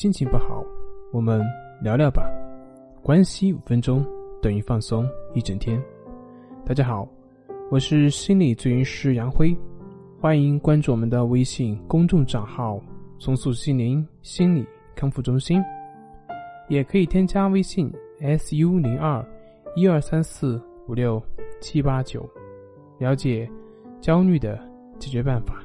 心情不好，我们聊聊吧。关系五分钟等于放松一整天。大家好，我是心理咨询师杨辉，欢迎关注我们的微信公众账号“松树心灵心理康复中心”，也可以添加微信 “su 零二一二三四五六七八九”，了解焦虑的解决办法。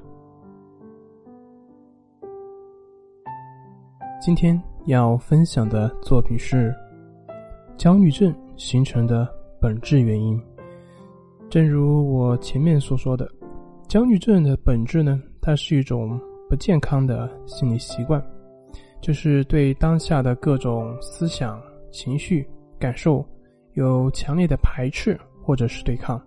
今天要分享的作品是焦虑症形成的本质原因。正如我前面所说的，焦虑症的本质呢，它是一种不健康的心理习惯，就是对当下的各种思想、情绪、感受有强烈的排斥或者是对抗。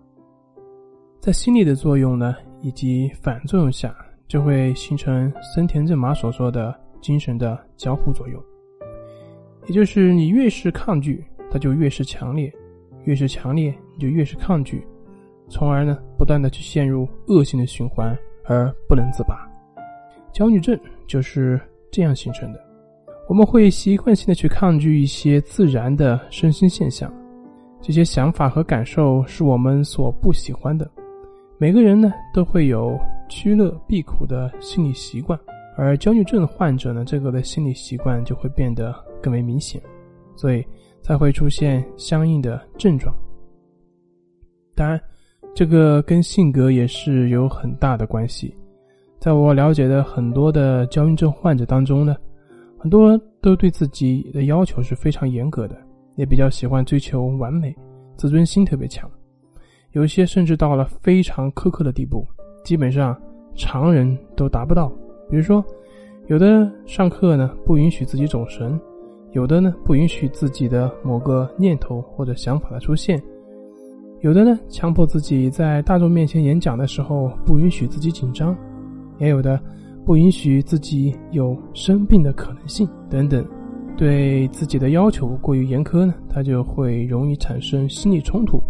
在心理的作用呢，以及反作用下，就会形成森田正马所说的。精神的交互作用，也就是你越是抗拒，它就越是强烈；越是强烈，你就越是抗拒，从而呢，不断的去陷入恶性的循环而不能自拔。焦虑症就是这样形成的。我们会习惯性的去抗拒一些自然的身心现象，这些想法和感受是我们所不喜欢的。每个人呢，都会有趋乐避苦的心理习惯。而焦虑症患者呢，这个的心理习惯就会变得更为明显，所以才会出现相应的症状。当然，这个跟性格也是有很大的关系。在我了解的很多的焦虑症患者当中呢，很多都对自己的要求是非常严格的，也比较喜欢追求完美，自尊心特别强，有一些甚至到了非常苛刻的地步，基本上常人都达不到。比如说，有的上课呢不允许自己走神，有的呢不允许自己的某个念头或者想法的出现，有的呢强迫自己在大众面前演讲的时候不允许自己紧张，也有的不允许自己有生病的可能性等等。对自己的要求过于严苛呢，他就会容易产生心理冲突，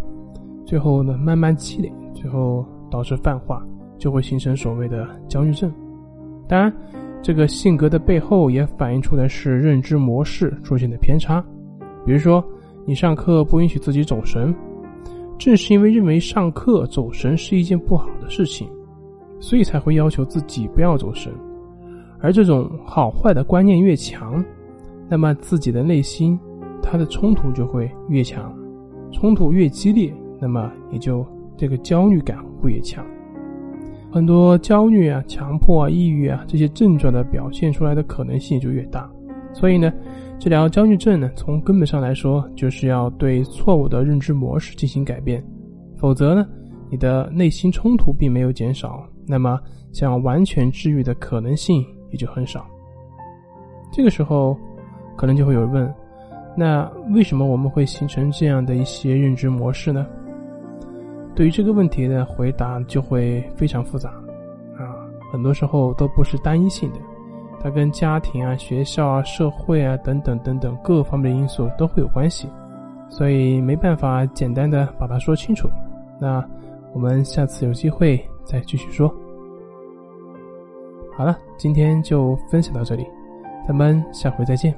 最后呢慢慢积累，最后导致泛化，就会形成所谓的焦虑症。当然，这个性格的背后也反映出来是认知模式出现的偏差。比如说，你上课不允许自己走神，正是因为认为上课走神是一件不好的事情，所以才会要求自己不要走神。而这种好坏的观念越强，那么自己的内心它的冲突就会越强，冲突越激烈，那么也就这个焦虑感会越强。很多焦虑啊、强迫啊、抑郁啊这些症状的表现出来的可能性就越大，所以呢，治疗焦虑症呢，从根本上来说，就是要对错误的认知模式进行改变，否则呢，你的内心冲突并没有减少，那么想完全治愈的可能性也就很少。这个时候，可能就会有人问：那为什么我们会形成这样的一些认知模式呢？对于这个问题的回答就会非常复杂，啊，很多时候都不是单一性的，它跟家庭啊、学校啊、社会啊等等等等各方面的因素都会有关系，所以没办法简单的把它说清楚。那我们下次有机会再继续说。好了，今天就分享到这里，咱们下回再见。